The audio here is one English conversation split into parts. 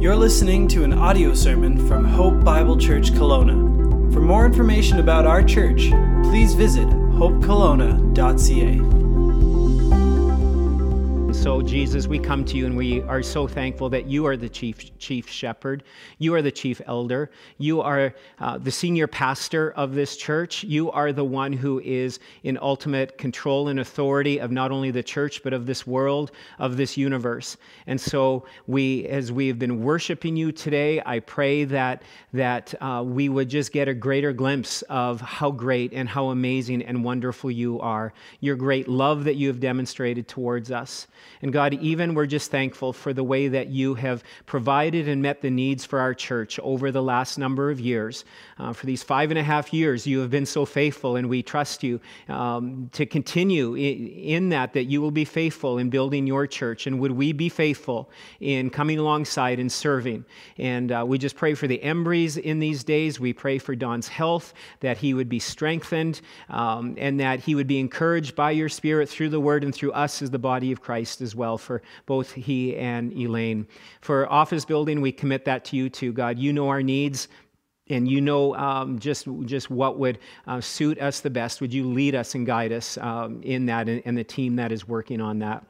You're listening to an audio sermon from Hope Bible Church Kelowna. For more information about our church, please visit hopekelowna.ca so, Jesus, we come to you and we are so thankful that you are the chief, chief shepherd. You are the chief elder. You are uh, the senior pastor of this church. You are the one who is in ultimate control and authority of not only the church, but of this world, of this universe. And so, we, as we have been worshiping you today, I pray that, that uh, we would just get a greater glimpse of how great and how amazing and wonderful you are, your great love that you have demonstrated towards us. And God, even we're just thankful for the way that you have provided and met the needs for our church over the last number of years. Uh, for these five and a half years, you have been so faithful, and we trust you um, to continue in, that, that you will be faithful in building your church. And would we be faithful in coming alongside and serving? And uh, we just pray for the Embreys in these days. We pray for Don's health, that he would be strengthened, um, and that he would be encouraged by your Spirit through the word and through us as the body of Christ as well for both he and Elaine. For office building, we commit that to you too, God. You know our needs and you know um, just just what would uh, suit us the best. Would you lead us and guide us um, in that and, and the team that is working on that?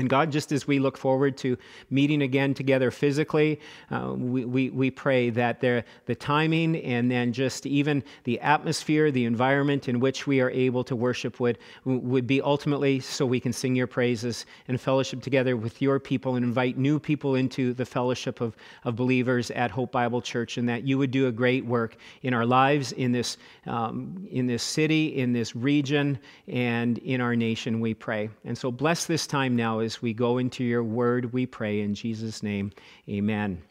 And God, just as we look forward to meeting again together physically, uh, we, we, we, pray that the, the timing and then just even the atmosphere, the environment in which we are able to worship would, would be ultimately so we can sing your praises and fellowship together with your people and invite new people into the fellowship of, of believers at Hope Bible Church, and that you would do a great work in our lives, in this, um, in this city, in this region, and in our nation, we pray. And so bless this time now we go into your word, we pray in Jesus' name. Amen.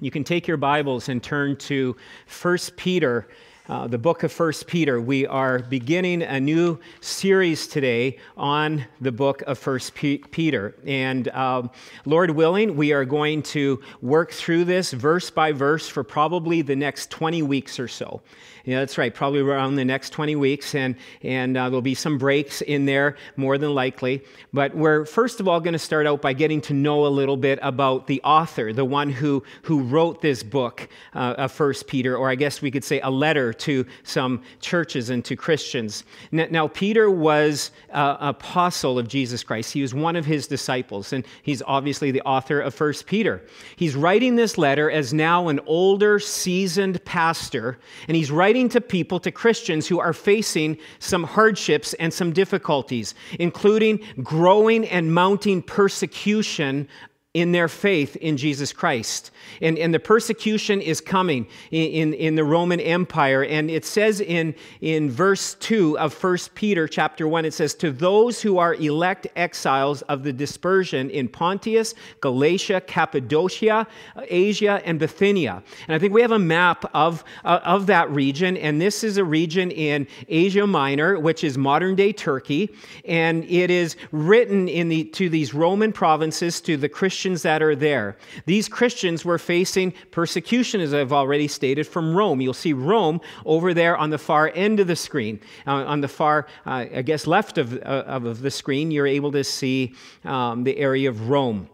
You can take your Bibles and turn to 1 Peter. Uh, the book of First Peter. We are beginning a new series today on the book of First Peter, and uh, Lord willing, we are going to work through this verse by verse for probably the next 20 weeks or so. Yeah, that's right, probably around the next 20 weeks, and, and uh, there'll be some breaks in there, more than likely. But we're first of all going to start out by getting to know a little bit about the author, the one who, who wrote this book uh, of First Peter, or I guess we could say a letter to some churches and to Christians. Now, now Peter was apostle of Jesus Christ. He was one of his disciples, and he's obviously the author of First Peter. He's writing this letter as now an older, seasoned pastor, and he's writing writing to people, to Christians who are facing some hardships and some difficulties, including growing and mounting persecution in their faith in Jesus Christ. And, and the persecution is coming in, in, in, the Roman Empire. And it says in, in verse 2 of 1 Peter chapter 1, it says, To those who are elect exiles of the dispersion in Pontus, Galatia, Cappadocia, Asia, and Bithynia. And I think we have a map of, uh, of that region. And this is a region in Asia Minor, which is modern day Turkey. And it is written in the, to these Roman provinces, to the Christian Christians that are there. These Christians were facing persecution, as I've already stated, from Rome. You'll see Rome over there on the far end of the screen. Uh, on the far, uh, I guess, left of, uh, of the screen, you're able to see um, the area of Rome.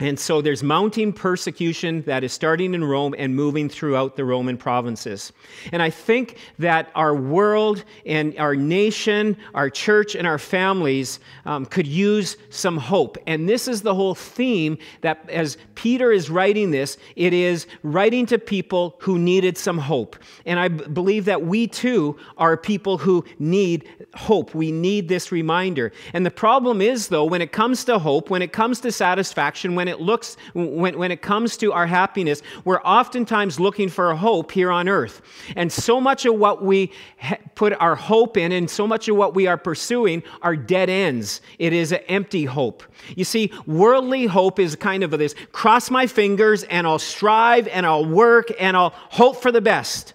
And so there's mounting persecution that is starting in Rome and moving throughout the Roman provinces. And I think that our world and our nation, our church, and our families um, could use some hope. And this is the whole theme that, as Peter is writing this, it is writing to people who needed some hope. And I b- believe that we too are people who need hope. We need this reminder. And the problem is, though, when it comes to hope, when it comes to satisfaction, when it looks, when, when it comes to our happiness, we're oftentimes looking for a hope here on earth. And so much of what we ha- put our hope in and so much of what we are pursuing are dead ends. It is an empty hope. You see, worldly hope is kind of this cross my fingers and I'll strive and I'll work and I'll hope for the best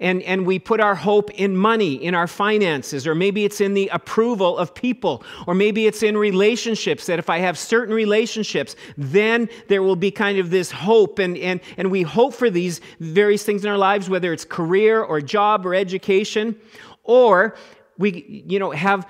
and, and we put our hope in money, in our finances, or maybe it's in the approval of people, or maybe it's in relationships that if I have certain relationships, then there will be kind of this hope. And, and, and we hope for these various things in our lives, whether it's career or job or education, or we you know have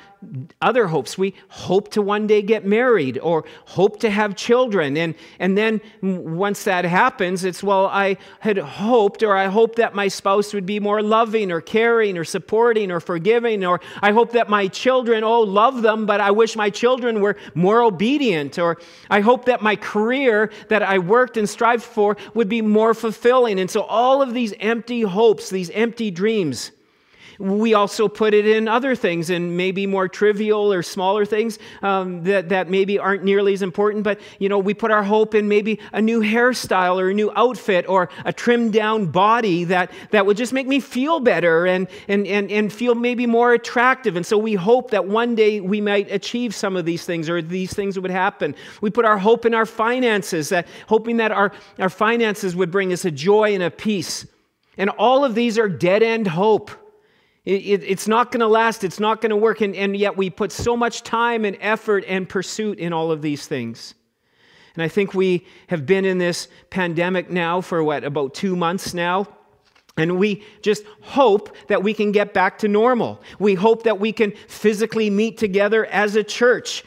other hopes. We hope to one day get married or hope to have children. And and then once that happens it's well i had hoped or i hope that my spouse would be more loving or caring or supporting or forgiving or i hope that my children oh love them but i wish my children were more obedient or i hope that my career that i worked and strived for would be more fulfilling. And so all of these empty hopes these empty dreams we also put it in other things and maybe more trivial or smaller things um, that, that maybe aren't nearly as important. But, you know, we put our hope in maybe a new hairstyle or a new outfit or a trimmed down body that, that would just make me feel better and, and, and, and feel maybe more attractive. And so we hope that one day we might achieve some of these things or these things would happen. We put our hope in our finances, that, hoping that our, our finances would bring us a joy and a peace. And all of these are dead end hope. It, it, it's not going to last, it's not going to work, and, and yet we put so much time and effort and pursuit in all of these things. And I think we have been in this pandemic now for what, about two months now? And we just hope that we can get back to normal. We hope that we can physically meet together as a church.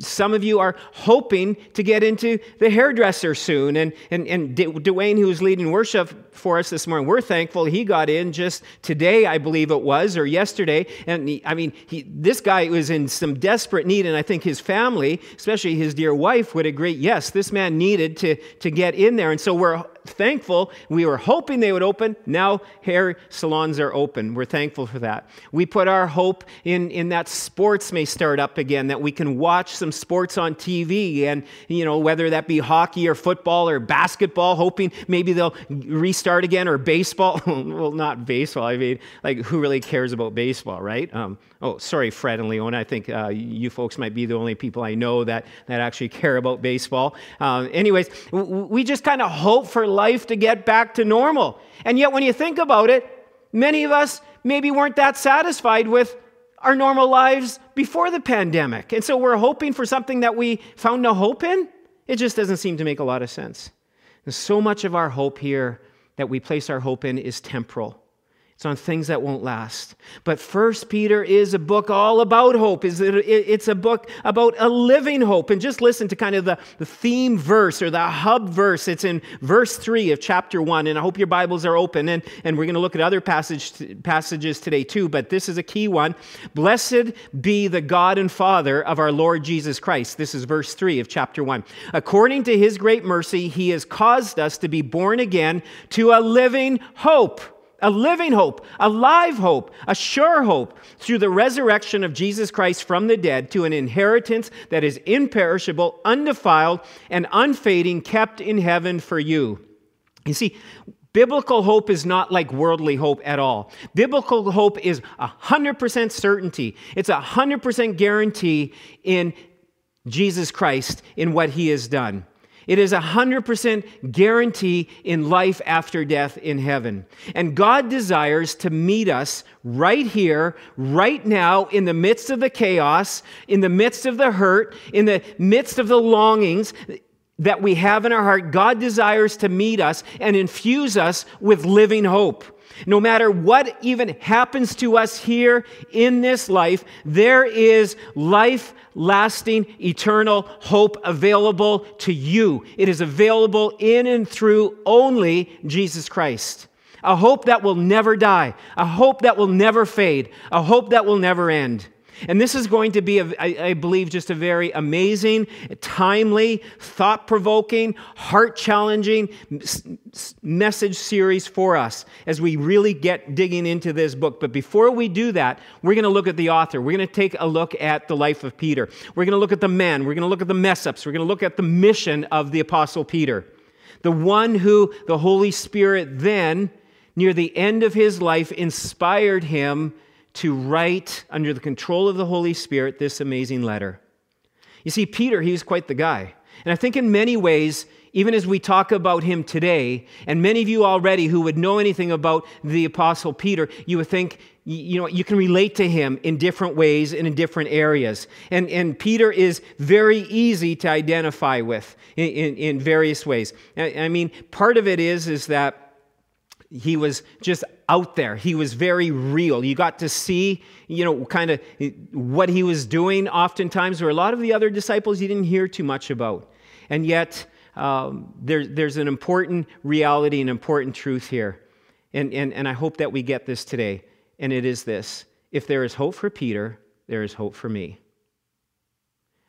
Some of you are hoping to get into the hairdresser soon. And, and, and Dwayne, who was leading worship for us this morning, we're thankful he got in just today, I believe it was, or yesterday. And he, I mean, he, this guy was in some desperate need. And I think his family, especially his dear wife, would agree yes, this man needed to, to get in there. And so we're thankful. We were hoping they would open. Now hair salons are open. We're thankful for that. We put our hope in, in that sports may start up again, that we can watch some sports on TV and, you know, whether that be hockey or football or basketball, hoping maybe they'll restart again or baseball. well, not baseball. I mean, like, who really cares about baseball, right? Um, oh, sorry, Fred and Leona. I think uh, you folks might be the only people I know that, that actually care about baseball. Um, anyways, we just kind of hope for life to get back to normal. And yet, when you think about it, many of us maybe weren't that satisfied with our normal lives before the pandemic. And so we're hoping for something that we found no hope in. It just doesn't seem to make a lot of sense. And so much of our hope here that we place our hope in is temporal. It's on things that won't last. But First Peter is a book all about hope. It's a book about a living hope. And just listen to kind of the, the theme verse or the hub verse. It's in verse 3 of chapter 1. And I hope your Bibles are open. And, and we're going to look at other passage, passages today too. But this is a key one. Blessed be the God and Father of our Lord Jesus Christ. This is verse 3 of chapter 1. According to his great mercy, he has caused us to be born again to a living hope a living hope, a live hope, a sure hope through the resurrection of Jesus Christ from the dead to an inheritance that is imperishable, undefiled, and unfading, kept in heaven for you. You see, biblical hope is not like worldly hope at all. Biblical hope is 100% certainty, it's a 100% guarantee in Jesus Christ, in what he has done. It is a 100% guarantee in life after death in heaven. And God desires to meet us right here, right now, in the midst of the chaos, in the midst of the hurt, in the midst of the longings that we have in our heart. God desires to meet us and infuse us with living hope. No matter what even happens to us here in this life, there is life lasting, eternal hope available to you. It is available in and through only Jesus Christ. A hope that will never die, a hope that will never fade, a hope that will never end. And this is going to be, a, I, I believe, just a very amazing, timely, thought provoking, heart challenging message series for us as we really get digging into this book. But before we do that, we're going to look at the author. We're going to take a look at the life of Peter. We're going to look at the men. We're going to look at the mess ups. We're going to look at the mission of the Apostle Peter. The one who the Holy Spirit then, near the end of his life, inspired him to write under the control of the Holy Spirit this amazing letter. You see, Peter, he was quite the guy. And I think in many ways, even as we talk about him today, and many of you already who would know anything about the Apostle Peter, you would think, you know, you can relate to him in different ways and in different areas. And, and Peter is very easy to identify with in, in, in various ways. I, I mean, part of it is, is that he was just out there. He was very real. You got to see, you know, kind of what he was doing oftentimes, where a lot of the other disciples you didn't hear too much about. And yet, um, there, there's an important reality, an important truth here. And, and, and I hope that we get this today. And it is this if there is hope for Peter, there is hope for me.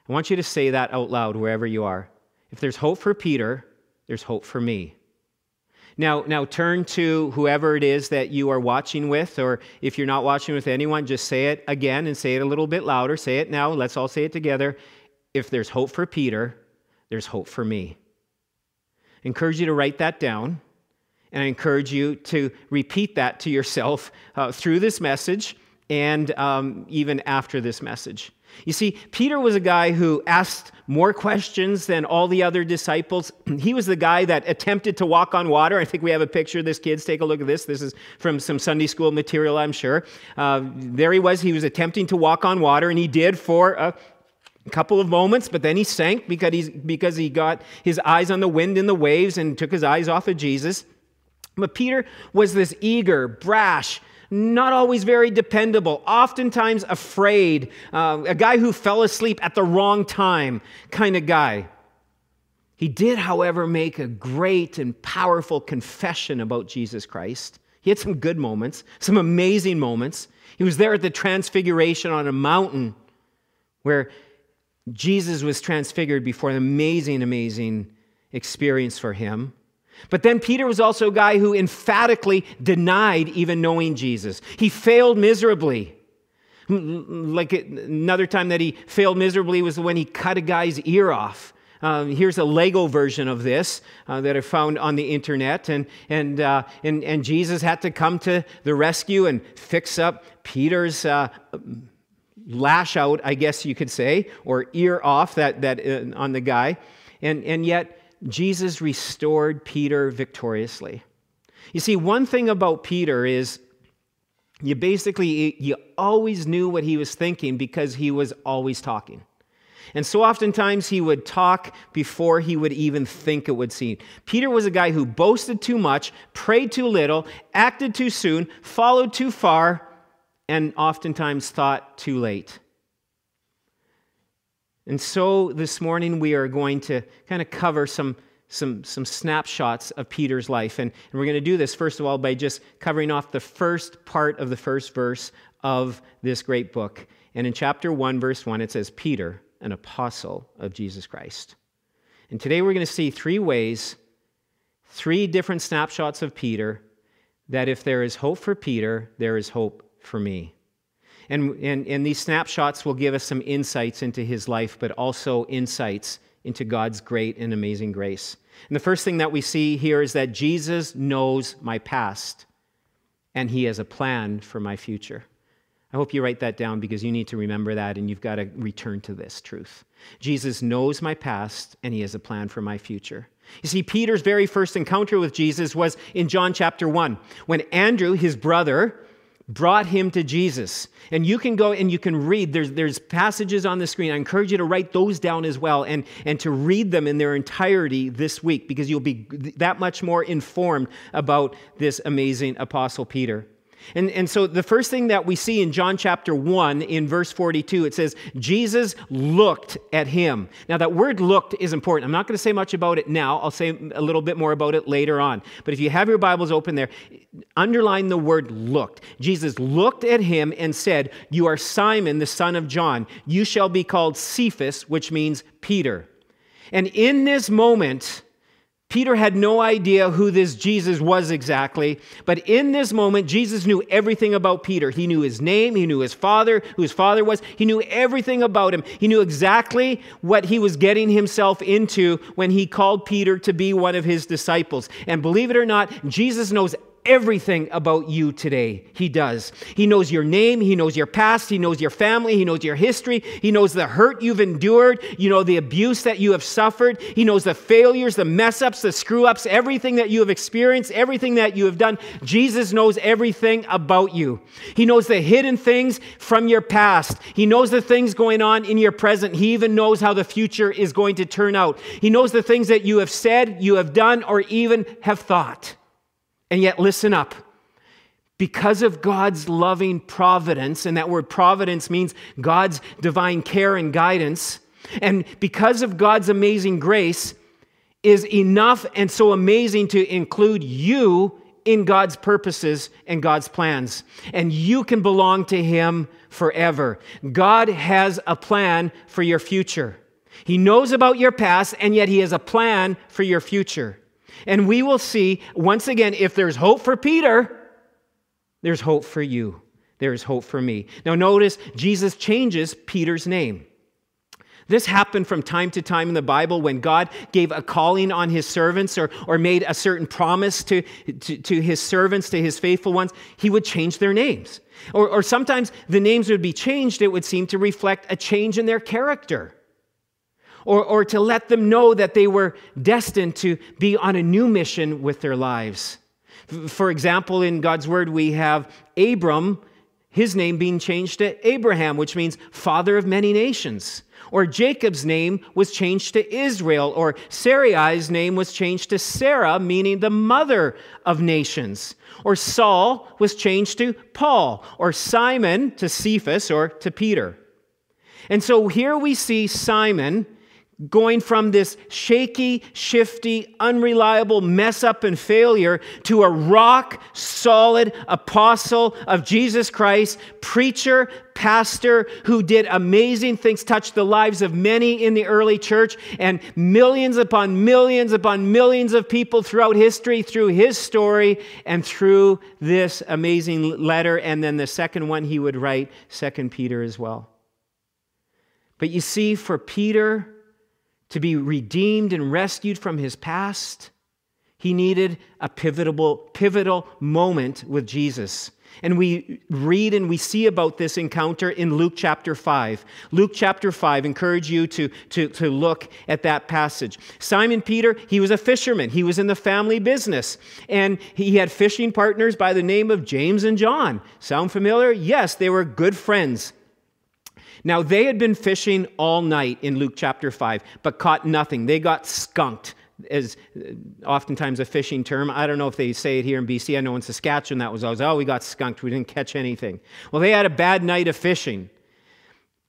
I want you to say that out loud wherever you are. If there's hope for Peter, there's hope for me. Now, now turn to whoever it is that you are watching with, or if you're not watching with anyone, just say it again and say it a little bit louder. Say it now. Let's all say it together. If there's hope for Peter, there's hope for me. I encourage you to write that down, and I encourage you to repeat that to yourself uh, through this message and um, even after this message. You see, Peter was a guy who asked more questions than all the other disciples. He was the guy that attempted to walk on water. I think we have a picture of this. Kids, take a look at this. This is from some Sunday school material, I'm sure. Uh, there he was. He was attempting to walk on water, and he did for a couple of moments, but then he sank because, he's, because he got his eyes on the wind and the waves and took his eyes off of Jesus. But Peter was this eager, brash, not always very dependable, oftentimes afraid, uh, a guy who fell asleep at the wrong time kind of guy. He did, however, make a great and powerful confession about Jesus Christ. He had some good moments, some amazing moments. He was there at the transfiguration on a mountain where Jesus was transfigured before an amazing, amazing experience for him. But then Peter was also a guy who emphatically denied even knowing Jesus. He failed miserably. Like another time that he failed miserably was when he cut a guy's ear off. Um, here's a Lego version of this uh, that I found on the internet. And, and, uh, and, and Jesus had to come to the rescue and fix up Peter's uh, lash out, I guess you could say, or ear off that, that, uh, on the guy. And, and yet, Jesus restored Peter victoriously. You see, one thing about Peter is you basically you always knew what he was thinking because he was always talking. And so oftentimes he would talk before he would even think it would seem. Peter was a guy who boasted too much, prayed too little, acted too soon, followed too far, and oftentimes thought too late. And so this morning we are going to kind of cover some, some, some snapshots of Peter's life. And, and we're going to do this, first of all, by just covering off the first part of the first verse of this great book. And in chapter 1, verse 1, it says, Peter, an apostle of Jesus Christ. And today we're going to see three ways, three different snapshots of Peter, that if there is hope for Peter, there is hope for me. And, and, and these snapshots will give us some insights into his life, but also insights into God's great and amazing grace. And the first thing that we see here is that Jesus knows my past and he has a plan for my future. I hope you write that down because you need to remember that and you've got to return to this truth. Jesus knows my past and he has a plan for my future. You see, Peter's very first encounter with Jesus was in John chapter 1 when Andrew, his brother, brought him to Jesus. And you can go and you can read, there's, there's passages on the screen. I encourage you to write those down as well and, and to read them in their entirety this week because you'll be that much more informed about this amazing Apostle Peter. And, and so the first thing that we see in John chapter 1, in verse 42, it says, Jesus looked at him. Now, that word looked is important. I'm not going to say much about it now. I'll say a little bit more about it later on. But if you have your Bibles open there, underline the word looked. Jesus looked at him and said, You are Simon, the son of John. You shall be called Cephas, which means Peter. And in this moment, Peter had no idea who this Jesus was exactly, but in this moment, Jesus knew everything about Peter. He knew his name, he knew his father, who his father was, he knew everything about him. He knew exactly what he was getting himself into when he called Peter to be one of his disciples. And believe it or not, Jesus knows everything about you today. He does. He knows your name, He knows your past, He knows your family, He knows your history, He knows the hurt you've endured, you know, the abuse that you have suffered, He knows the failures, the mess ups, the screw ups, everything that you have experienced, everything that you have done. Jesus knows everything about you. He knows the hidden things from your past, He knows the things going on in your present. He even knows how the future is going to turn out. He knows the things that you have said, you have done, or even have thought. And yet, listen up. Because of God's loving providence, and that word providence means God's divine care and guidance, and because of God's amazing grace, is enough and so amazing to include you in God's purposes and God's plans. And you can belong to Him forever. God has a plan for your future. He knows about your past, and yet He has a plan for your future. And we will see, once again, if there's hope for Peter, there's hope for you. There is hope for me. Now, notice Jesus changes Peter's name. This happened from time to time in the Bible when God gave a calling on his servants or, or made a certain promise to, to, to his servants, to his faithful ones, he would change their names. Or, or sometimes the names would be changed, it would seem to reflect a change in their character. Or, or to let them know that they were destined to be on a new mission with their lives. For example, in God's word, we have Abram, his name being changed to Abraham, which means father of many nations. Or Jacob's name was changed to Israel, or Sarai's name was changed to Sarah, meaning the mother of nations. Or Saul was changed to Paul, or Simon to Cephas, or to Peter. And so here we see Simon going from this shaky, shifty, unreliable mess up and failure to a rock solid apostle of Jesus Christ, preacher, pastor who did amazing things, touched the lives of many in the early church, and millions upon millions upon millions of people throughout history through his story and through this amazing letter. And then the second one he would write, Second Peter as well. But you see, for Peter, to be redeemed and rescued from his past, he needed a pivotal, pivotal moment with Jesus. And we read and we see about this encounter in Luke chapter 5. Luke chapter 5, encourage you to, to, to look at that passage. Simon Peter, he was a fisherman. He was in the family business. And he had fishing partners by the name of James and John. Sound familiar? Yes, they were good friends. Now, they had been fishing all night in Luke chapter 5, but caught nothing. They got skunked, as uh, oftentimes a fishing term. I don't know if they say it here in BC. I know in Saskatchewan that was always, oh, we got skunked. We didn't catch anything. Well, they had a bad night of fishing.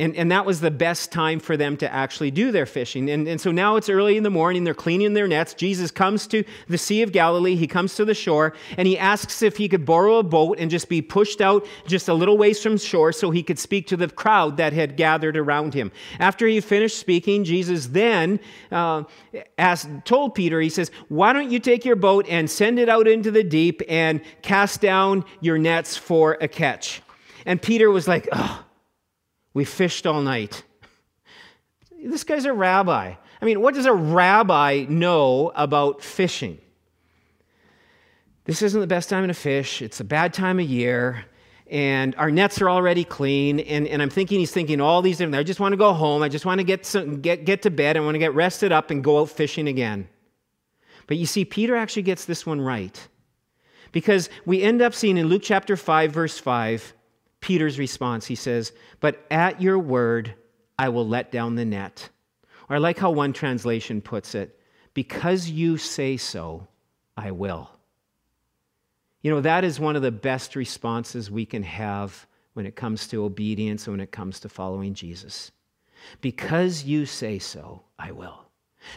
And, and that was the best time for them to actually do their fishing. And, and so now it's early in the morning, they're cleaning their nets. Jesus comes to the Sea of Galilee, he comes to the shore, and he asks if he could borrow a boat and just be pushed out just a little ways from shore so he could speak to the crowd that had gathered around him. After he finished speaking, Jesus then uh, asked, told Peter, he says, Why don't you take your boat and send it out into the deep and cast down your nets for a catch? And Peter was like, we fished all night. This guy's a rabbi. I mean, what does a rabbi know about fishing? This isn't the best time to fish. It's a bad time of year. And our nets are already clean. And, and I'm thinking he's thinking all these different I just want to go home. I just want to get, some, get, get to bed. I want to get rested up and go out fishing again. But you see, Peter actually gets this one right. Because we end up seeing in Luke chapter 5, verse 5, Peter's response. He says, But at your word, I will let down the net. Or I like how one translation puts it, Because you say so, I will. You know, that is one of the best responses we can have when it comes to obedience and when it comes to following Jesus. Because you say so, I will.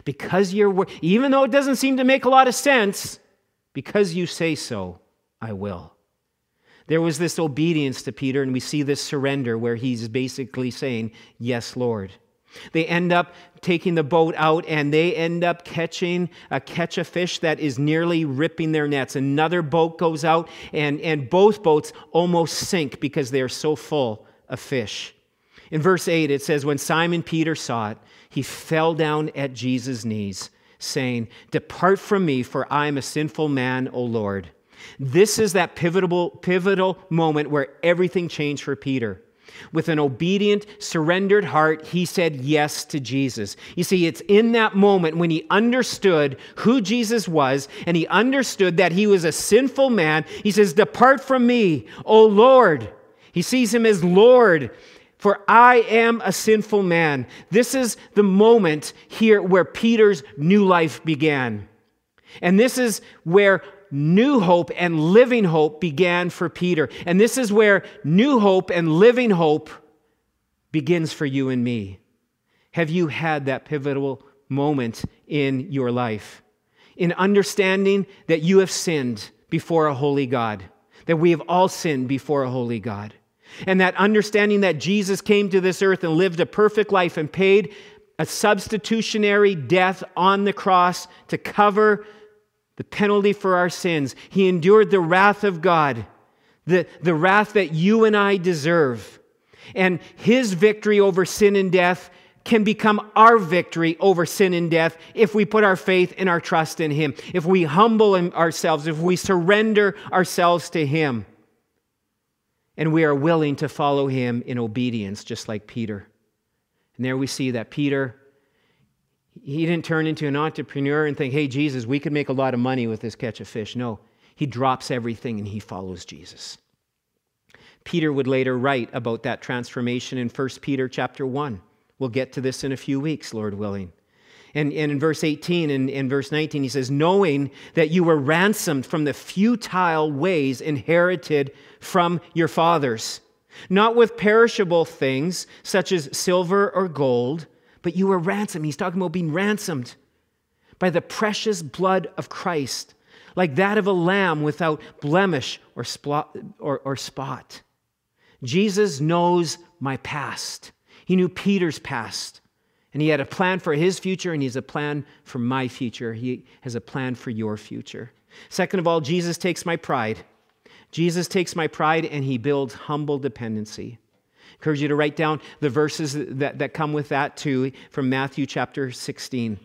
Because you're, even though it doesn't seem to make a lot of sense, because you say so, I will. There was this obedience to Peter, and we see this surrender where he's basically saying, Yes, Lord. They end up taking the boat out and they end up catching a catch a fish that is nearly ripping their nets. Another boat goes out and, and both boats almost sink because they are so full of fish. In verse 8, it says, When Simon Peter saw it, he fell down at Jesus' knees, saying, Depart from me, for I am a sinful man, O Lord. This is that pivotal, pivotal moment where everything changed for Peter. With an obedient, surrendered heart, he said yes to Jesus. You see, it's in that moment when he understood who Jesus was and he understood that he was a sinful man. He says, Depart from me, O Lord. He sees him as Lord, for I am a sinful man. This is the moment here where Peter's new life began. And this is where new hope and living hope began for Peter. And this is where new hope and living hope begins for you and me. Have you had that pivotal moment in your life? In understanding that you have sinned before a holy God, that we have all sinned before a holy God. And that understanding that Jesus came to this earth and lived a perfect life and paid a substitutionary death on the cross to cover the penalty for our sins. He endured the wrath of God, the, the wrath that you and I deserve. And his victory over sin and death can become our victory over sin and death if we put our faith and our trust in him, if we humble ourselves, if we surrender ourselves to him. And we are willing to follow him in obedience, just like Peter. And there we see that Peter he didn't turn into an entrepreneur and think, hey, Jesus, we could make a lot of money with this catch of fish. No, he drops everything and he follows Jesus. Peter would later write about that transformation in 1 Peter chapter 1. We'll get to this in a few weeks, Lord willing. And, and in verse 18 and in verse 19, he says, Knowing that you were ransomed from the futile ways inherited from your fathers, not with perishable things such as silver or gold but you were ransomed. He's talking about being ransomed by the precious blood of Christ, like that of a lamb without blemish or, or, or spot. Jesus knows my past. He knew Peter's past. And he had a plan for his future, and he has a plan for my future. He has a plan for your future. Second of all, Jesus takes my pride. Jesus takes my pride and he builds humble dependency encourage you to write down the verses that, that come with that too from Matthew chapter 16.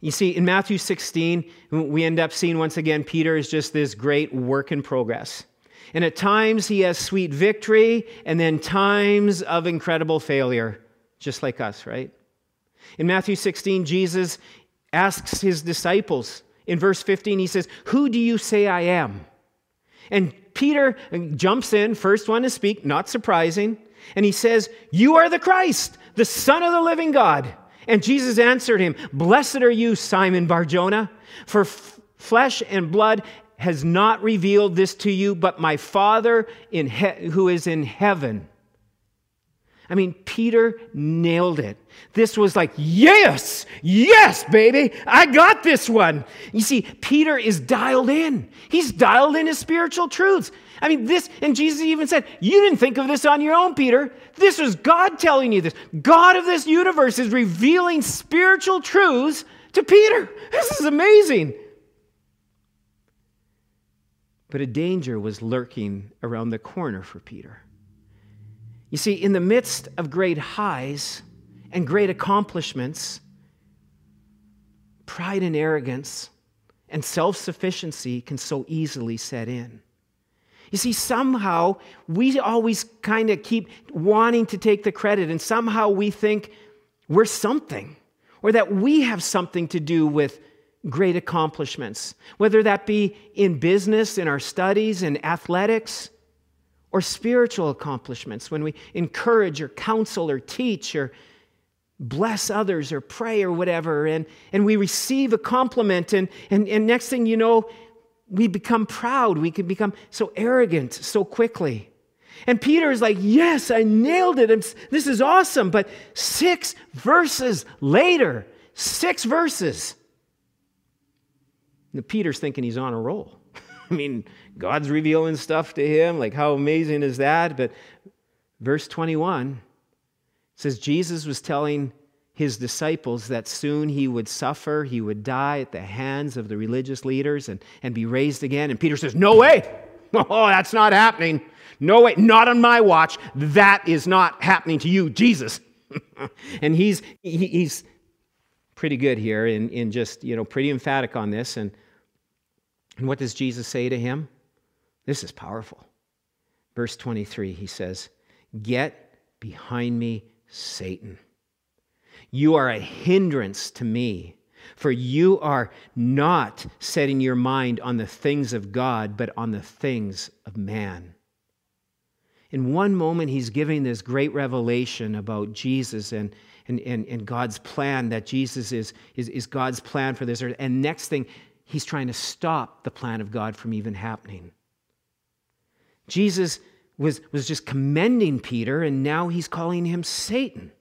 You see, in Matthew 16, we end up seeing once again Peter is just this great work in progress. And at times he has sweet victory, and then times of incredible failure, just like us, right? In Matthew 16, Jesus asks his disciples, in verse 15, he says, Who do you say I am? And Peter jumps in, first one to speak, not surprising, and he says, You are the Christ, the Son of the living God. And Jesus answered him, Blessed are you, Simon Barjona, for f- flesh and blood has not revealed this to you, but my Father in he- who is in heaven. I mean, Peter nailed it. This was like, yes, yes, baby, I got this one. You see, Peter is dialed in. He's dialed in his spiritual truths. I mean, this, and Jesus even said, You didn't think of this on your own, Peter. This was God telling you this. God of this universe is revealing spiritual truths to Peter. This is amazing. But a danger was lurking around the corner for Peter. You see, in the midst of great highs and great accomplishments, pride and arrogance and self sufficiency can so easily set in. You see, somehow we always kind of keep wanting to take the credit, and somehow we think we're something or that we have something to do with great accomplishments, whether that be in business, in our studies, in athletics or spiritual accomplishments, when we encourage or counsel or teach or bless others or pray or whatever, and, and we receive a compliment, and, and, and next thing you know, we become proud. We can become so arrogant so quickly. And Peter is like, Yes, I nailed it. This is awesome. But six verses later, six verses, Peter's thinking he's on a roll. I mean, God's revealing stuff to him. Like, how amazing is that? But verse 21 says Jesus was telling his disciples that soon he would suffer, he would die at the hands of the religious leaders and, and be raised again. And Peter says, No way! Oh, that's not happening. No way, not on my watch. That is not happening to you, Jesus. and he's, he, he's pretty good here in, in just, you know, pretty emphatic on this. And and what does Jesus say to him? This is powerful. Verse 23, he says, Get behind me, Satan. You are a hindrance to me, for you are not setting your mind on the things of God, but on the things of man. In one moment, he's giving this great revelation about Jesus and, and, and, and God's plan, that Jesus is, is, is God's plan for this earth. And next thing, he's trying to stop the plan of God from even happening. Jesus was, was just commending Peter, and now he's calling him Satan.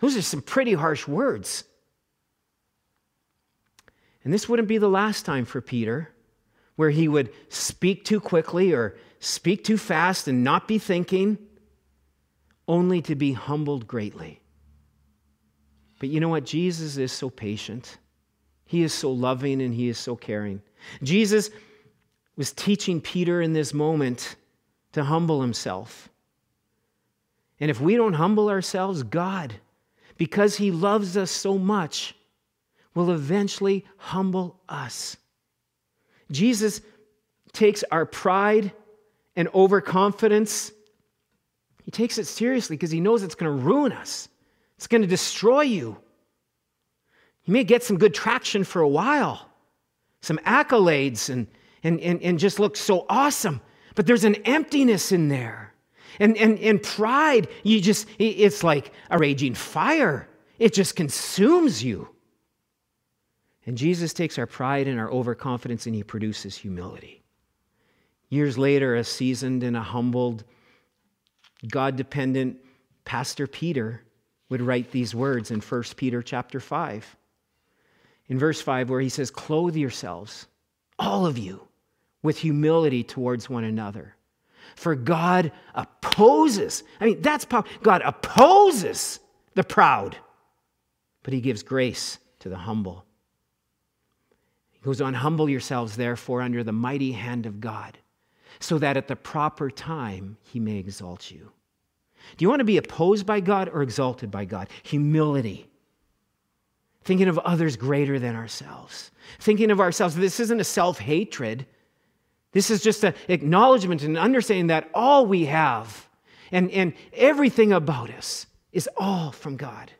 Those are some pretty harsh words. And this wouldn't be the last time for Peter where he would speak too quickly or speak too fast and not be thinking, only to be humbled greatly. But you know what? Jesus is so patient. He is so loving and he is so caring. Jesus was teaching Peter in this moment to humble himself. And if we don't humble ourselves, God, because he loves us so much, will eventually humble us. Jesus takes our pride and overconfidence, he takes it seriously because he knows it's going to ruin us, it's going to destroy you. You may get some good traction for a while, some accolades, and, and, and, and just look so awesome. But there's an emptiness in there. And, and, and pride, you just, it's like a raging fire. It just consumes you. And Jesus takes our pride and our overconfidence and he produces humility. Years later, a seasoned and a humbled, God dependent Pastor Peter would write these words in 1 Peter chapter 5 in verse 5 where he says, Clothe yourselves, all of you, with humility towards one another. For God opposes, I mean, that's power. God opposes the proud, but he gives grace to the humble. He goes on, Humble yourselves, therefore, under the mighty hand of God, so that at the proper time he may exalt you. Do you want to be opposed by God or exalted by God? Humility thinking of others greater than ourselves, thinking of ourselves. This isn't a self hatred. This is just an acknowledgement and understanding that all we have and, and everything about us is all from God.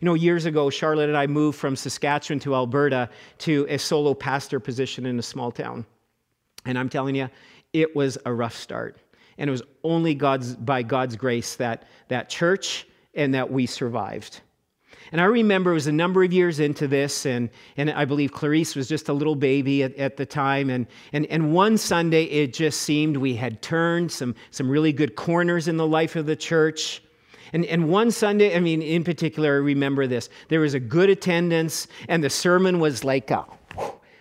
You know, years ago, Charlotte and I moved from Saskatchewan to Alberta to a solo pastor position in a small town. And I'm telling you, it was a rough start. And it was only God's, by God's grace that that church and that we survived. And I remember it was a number of years into this, and, and I believe Clarice was just a little baby at, at the time. And, and, and one Sunday, it just seemed we had turned some, some really good corners in the life of the church. And, and one Sunday, I mean, in particular, I remember this. There was a good attendance, and the sermon was like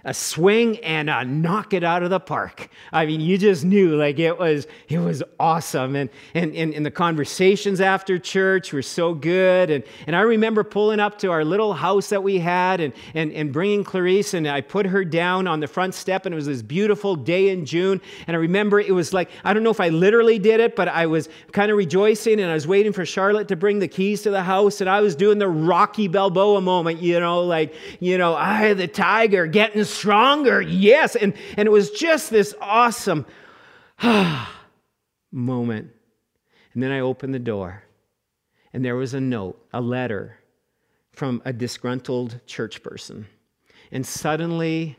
a swing and a knock it out of the park. I mean, you just knew like it was it was awesome. And and, and, and the conversations after church were so good. And, and I remember pulling up to our little house that we had and, and, and bringing Clarice and I put her down on the front step and it was this beautiful day in June. And I remember it was like, I don't know if I literally did it, but I was kind of rejoicing and I was waiting for Charlotte to bring the keys to the house and I was doing the Rocky Balboa moment, you know, like, you know, I the tiger getting stronger. Yes. And, and it was just this awesome moment. And then I opened the door, and there was a note, a letter from a disgruntled church person. And suddenly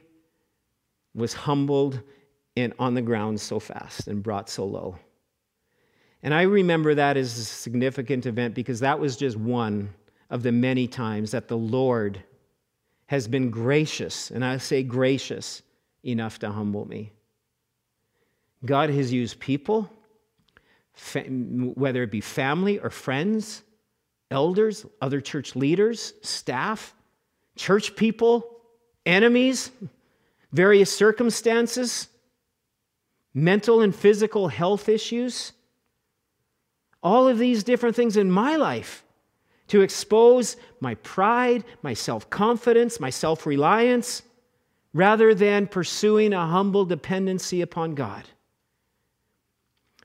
was humbled and on the ground so fast and brought so low. And I remember that as a significant event because that was just one of the many times that the Lord has been gracious, and I say gracious, enough to humble me. God has used people, whether it be family or friends, elders, other church leaders, staff, church people, enemies, various circumstances, mental and physical health issues, all of these different things in my life to expose my pride, my self confidence, my self reliance, rather than pursuing a humble dependency upon God.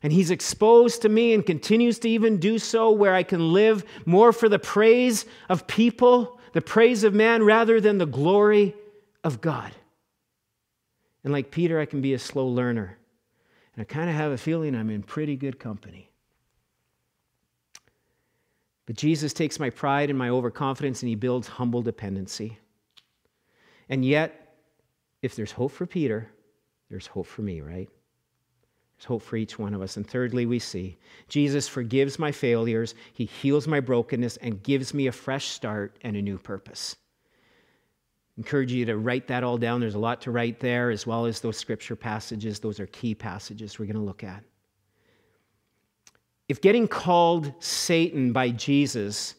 And He's exposed to me and continues to even do so, where I can live more for the praise of people, the praise of man, rather than the glory of God. And like Peter, I can be a slow learner. And I kind of have a feeling I'm in pretty good company. But Jesus takes my pride and my overconfidence and he builds humble dependency. And yet, if there's hope for Peter, there's hope for me, right? There's hope for each one of us. And thirdly, we see Jesus forgives my failures, he heals my brokenness, and gives me a fresh start and a new purpose. encourage you to write that all down. There's a lot to write there, as well as those scripture passages. Those are key passages we're going to look at. If getting called Satan by Jesus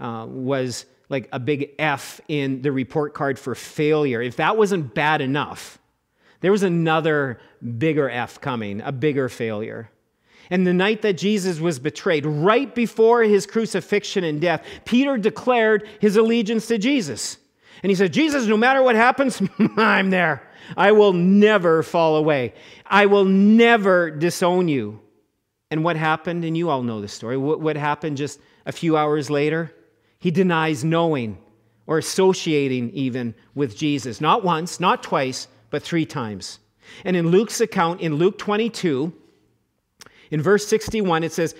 uh, was like a big F in the report card for failure, if that wasn't bad enough, there was another bigger F coming, a bigger failure. And the night that Jesus was betrayed, right before his crucifixion and death, Peter declared his allegiance to Jesus. And he said, Jesus, no matter what happens, I'm there. I will never fall away. I will never disown you. And what happened? And you all know the story. What, happened just a few hours later? He denies knowing or associating even with Jesus. Not once, not twice, but three times. And in Luke's account, in Luke 22, in verse 61, it says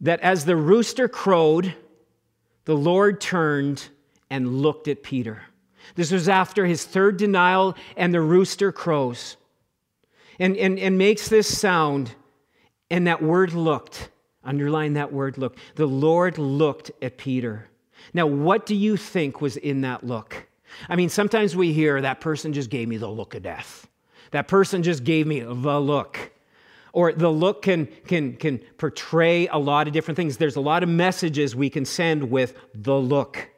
that as the rooster crowed, the Lord turned and looked at Peter. This was after his third denial, and the rooster crows and, and, and makes this sound. And that word looked, underline that word look. The Lord looked at Peter. Now, what do you think was in that look? I mean, sometimes we hear that person just gave me the look of death. That person just gave me the look. Or the look can, can, can portray a lot of different things. There's a lot of messages we can send with the look.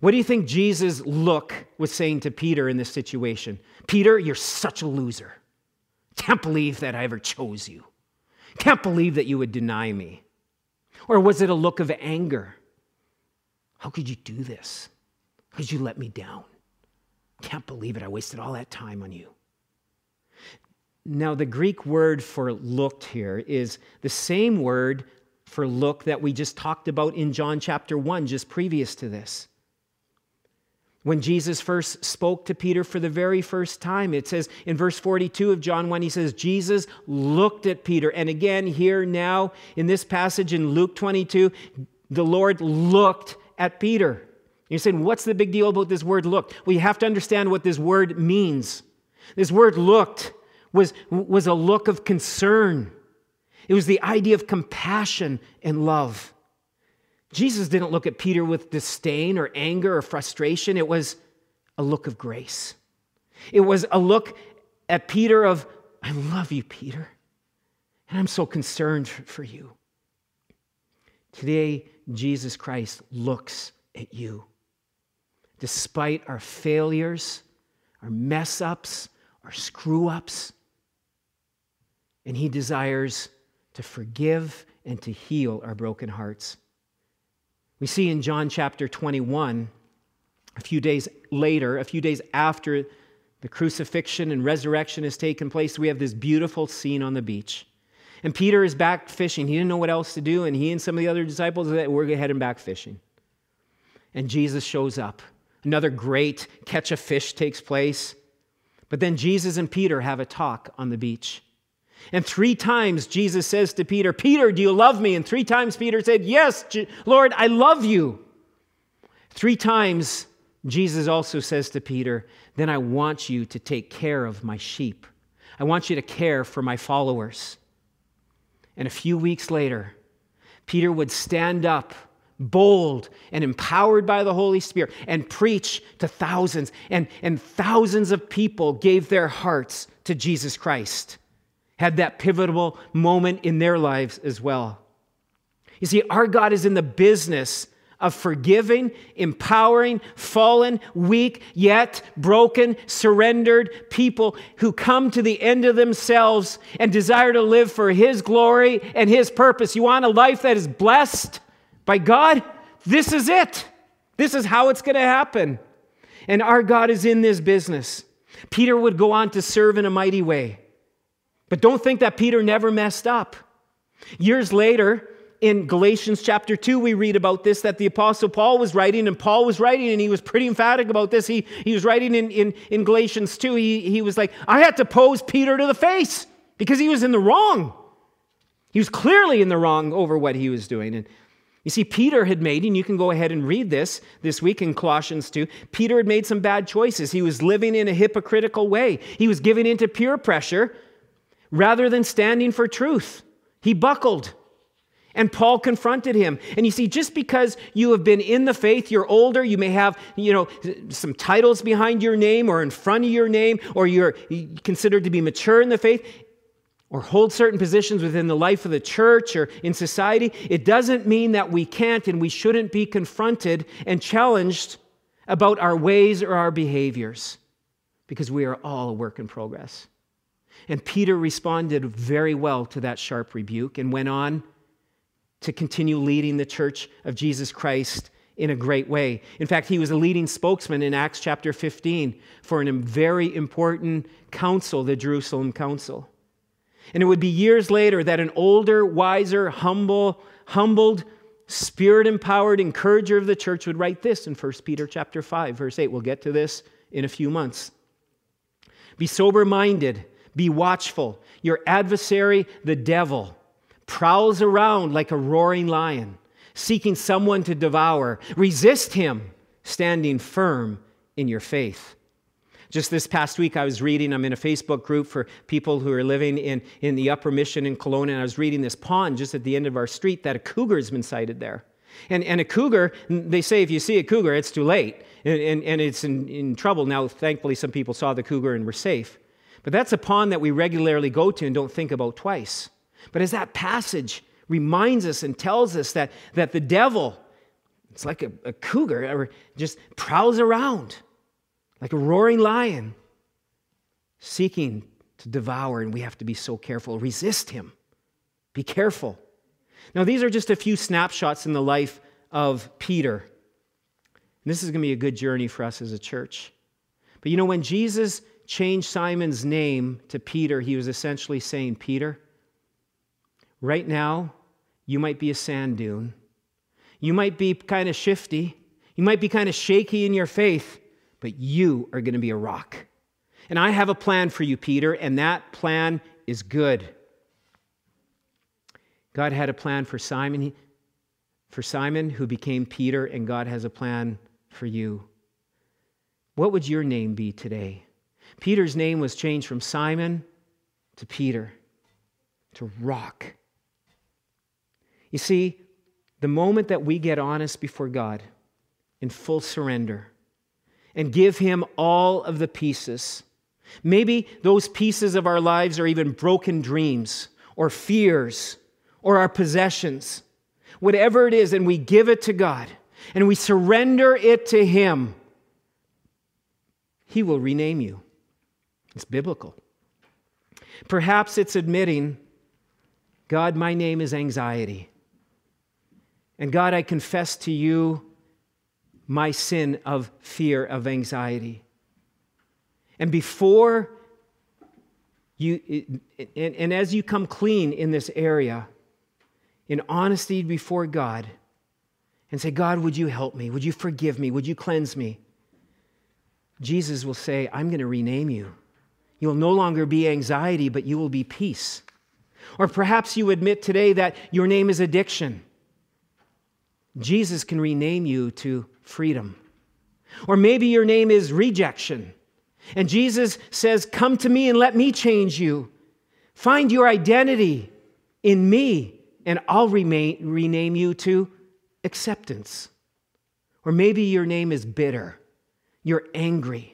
What do you think Jesus' look was saying to Peter in this situation? Peter, you're such a loser. Can't believe that I ever chose you. Can't believe that you would deny me. Or was it a look of anger? How could you do this? Could you let me down? Can't believe it. I wasted all that time on you. Now, the Greek word for looked here is the same word for look that we just talked about in John chapter 1, just previous to this. When Jesus first spoke to Peter for the very first time, it says in verse 42 of John 1, he says, Jesus looked at Peter. And again, here now in this passage in Luke 22, the Lord looked at Peter. You're saying, what's the big deal about this word looked? Well, you have to understand what this word means. This word looked was, was a look of concern, it was the idea of compassion and love. Jesus didn't look at Peter with disdain or anger or frustration. It was a look of grace. It was a look at Peter of, I love you, Peter, and I'm so concerned for you. Today, Jesus Christ looks at you. Despite our failures, our mess ups, our screw ups, and He desires to forgive and to heal our broken hearts. We see in John chapter 21, a few days later, a few days after the crucifixion and resurrection has taken place, we have this beautiful scene on the beach. And Peter is back fishing. He didn't know what else to do, and he and some of the other disciples were heading back fishing. And Jesus shows up. Another great catch of fish takes place. But then Jesus and Peter have a talk on the beach. And three times Jesus says to Peter, Peter, do you love me? And three times Peter said, Yes, Lord, I love you. Three times Jesus also says to Peter, Then I want you to take care of my sheep. I want you to care for my followers. And a few weeks later, Peter would stand up, bold and empowered by the Holy Spirit, and preach to thousands. And, and thousands of people gave their hearts to Jesus Christ had that pivotal moment in their lives as well. You see, our God is in the business of forgiving, empowering, fallen, weak, yet broken, surrendered people who come to the end of themselves and desire to live for His glory and His purpose. You want a life that is blessed by God? This is it. This is how it's going to happen. And our God is in this business. Peter would go on to serve in a mighty way. But don't think that Peter never messed up. Years later, in Galatians chapter 2, we read about this that the Apostle Paul was writing, and Paul was writing, and he was pretty emphatic about this. He, he was writing in, in, in Galatians 2, he, he was like, I had to pose Peter to the face because he was in the wrong. He was clearly in the wrong over what he was doing. And you see, Peter had made, and you can go ahead and read this this week in Colossians 2. Peter had made some bad choices. He was living in a hypocritical way, he was giving into peer pressure rather than standing for truth. He buckled. And Paul confronted him. And you see, just because you have been in the faith, you're older, you may have, you know, some titles behind your name or in front of your name, or you're considered to be mature in the faith, or hold certain positions within the life of the church or in society, it doesn't mean that we can't and we shouldn't be confronted and challenged about our ways or our behaviors because we are all a work in progress. And Peter responded very well to that sharp rebuke and went on to continue leading the church of Jesus Christ in a great way. In fact, he was a leading spokesman in Acts chapter 15 for a very important council, the Jerusalem Council. And it would be years later that an older, wiser, humble, humbled, spirit-empowered encourager of the church would write this in 1 Peter chapter 5 verse 8. We'll get to this in a few months. Be sober-minded, be watchful. Your adversary, the devil, prowls around like a roaring lion, seeking someone to devour. Resist him, standing firm in your faith. Just this past week, I was reading, I'm in a Facebook group for people who are living in, in the upper mission in Kelowna, and I was reading this pond just at the end of our street that a cougar has been sighted there. And, and a cougar, they say if you see a cougar, it's too late, and, and, and it's in, in trouble. Now, thankfully, some people saw the cougar and were safe. But that's a pond that we regularly go to and don't think about twice. But as that passage reminds us and tells us that, that the devil, it's like a, a cougar, or just prowls around like a roaring lion, seeking to devour, and we have to be so careful. Resist him. Be careful. Now, these are just a few snapshots in the life of Peter. And this is going to be a good journey for us as a church. But you know, when Jesus changed Simon's name to Peter, he was essentially saying, Peter, Right now, you might be a sand dune. You might be kind of shifty. You might be kind of shaky in your faith, but you are going to be a rock. And I have a plan for you, Peter, and that plan is good. God had a plan for Simon, for Simon who became Peter, and God has a plan for you. What would your name be today? Peter's name was changed from Simon to Peter, to rock. You see, the moment that we get honest before God in full surrender and give Him all of the pieces, maybe those pieces of our lives are even broken dreams or fears or our possessions, whatever it is, and we give it to God and we surrender it to Him, He will rename you. It's biblical. Perhaps it's admitting, God, my name is anxiety. And God, I confess to you my sin of fear, of anxiety. And before you, and, and as you come clean in this area, in honesty before God, and say, God, would you help me? Would you forgive me? Would you cleanse me? Jesus will say, I'm going to rename you. You will no longer be anxiety, but you will be peace. Or perhaps you admit today that your name is addiction. Jesus can rename you to freedom. Or maybe your name is rejection. And Jesus says, Come to me and let me change you. Find your identity in me, and I'll remain, rename you to acceptance. Or maybe your name is bitter. You're angry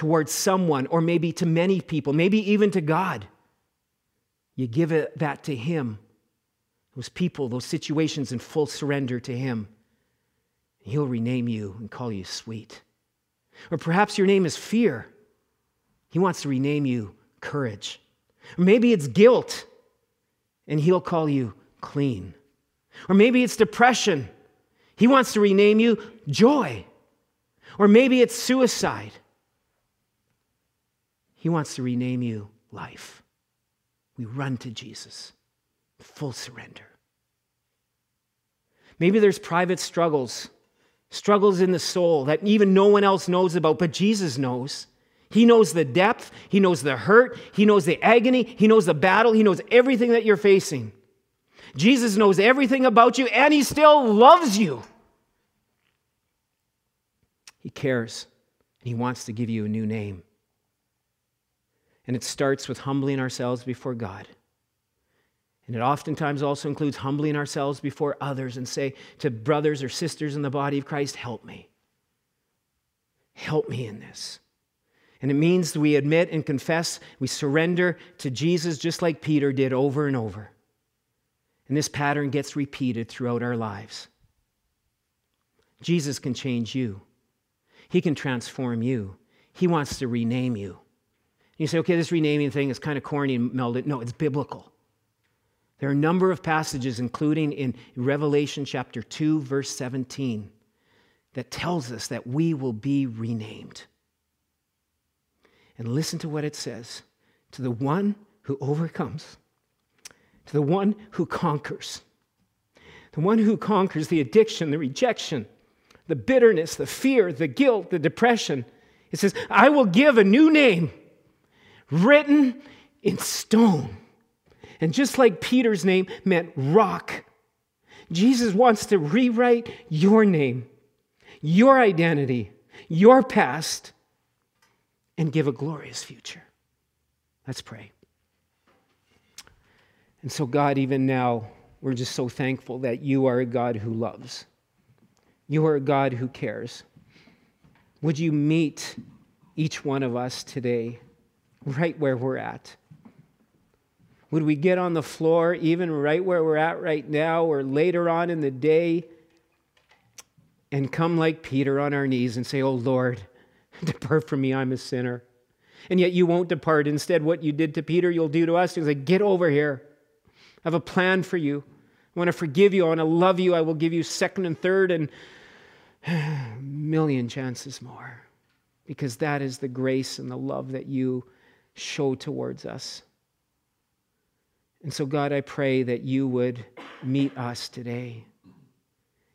towards someone, or maybe to many people, maybe even to God. You give it, that to Him those people, those situations in full surrender to Him. He'll rename you and call you sweet. Or perhaps your name is fear. He wants to rename you courage. Or maybe it's guilt, and He'll call you clean. Or maybe it's depression. He wants to rename you joy. Or maybe it's suicide. He wants to rename you life. We run to Jesus full surrender. Maybe there's private struggles, struggles in the soul that even no one else knows about, but Jesus knows. He knows the depth, He knows the hurt, He knows the agony, He knows the battle, He knows everything that you're facing. Jesus knows everything about you, and He still loves you. He cares, and He wants to give you a new name. And it starts with humbling ourselves before God And it oftentimes also includes humbling ourselves before others and say to brothers or sisters in the body of Christ, Help me. Help me in this. And it means we admit and confess, we surrender to Jesus just like Peter did over and over. And this pattern gets repeated throughout our lives. Jesus can change you, He can transform you, He wants to rename you. You say, okay, this renaming thing is kind of corny and melded. No, it's biblical. There are a number of passages, including in Revelation chapter 2, verse 17, that tells us that we will be renamed. And listen to what it says to the one who overcomes, to the one who conquers, the one who conquers the addiction, the rejection, the bitterness, the fear, the guilt, the depression. It says, I will give a new name written in stone. And just like Peter's name meant rock, Jesus wants to rewrite your name, your identity, your past and give a glorious future. Let's pray. And so, God, even now, we're just so thankful that you are a God who loves. You are a God who cares. Would you meet each one of us today, right where we're at? Would we get on the floor, even right where we're at right now, or later on in the day, and come like Peter on our knees and say, Oh Lord, Depart from me, I'm a sinner. And yet you won't depart. Instead, what you did to Peter, you'll do to us. He's like, Get over here. I have a plan for you. I want to forgive you. I want to love you. I will give you second and third and a million chances more. Because that is the grace and the love that you show towards us. And so, God, I pray that you would meet us today.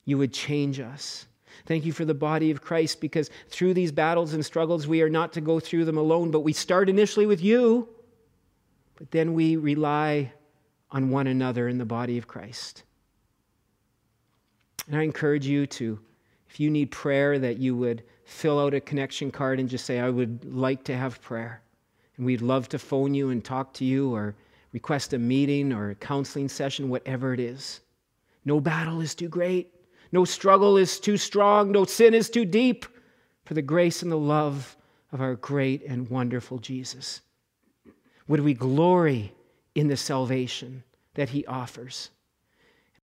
You would change us. Thank you for the body of Christ because through these battles and struggles, we are not to go through them alone, but we start initially with you, but then we rely on one another in the body of Christ. And I encourage you to, if you need prayer, that you would fill out a connection card and just say, I would like to have prayer. And we'd love to phone you and talk to you or request a meeting or a counseling session, whatever it is. No battle is too great. No struggle is too strong, no sin is too deep for the grace and the love of our great and wonderful Jesus. Would we glory in the salvation that he offers?